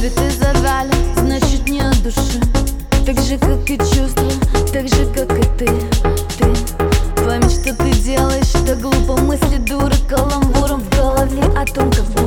Цветы завали, значит не от души Так же, как и чувства, так же, как и ты. Ты, память, что ты делаешь, что глупо. Мысли дуры, каламбуром в голове о том, как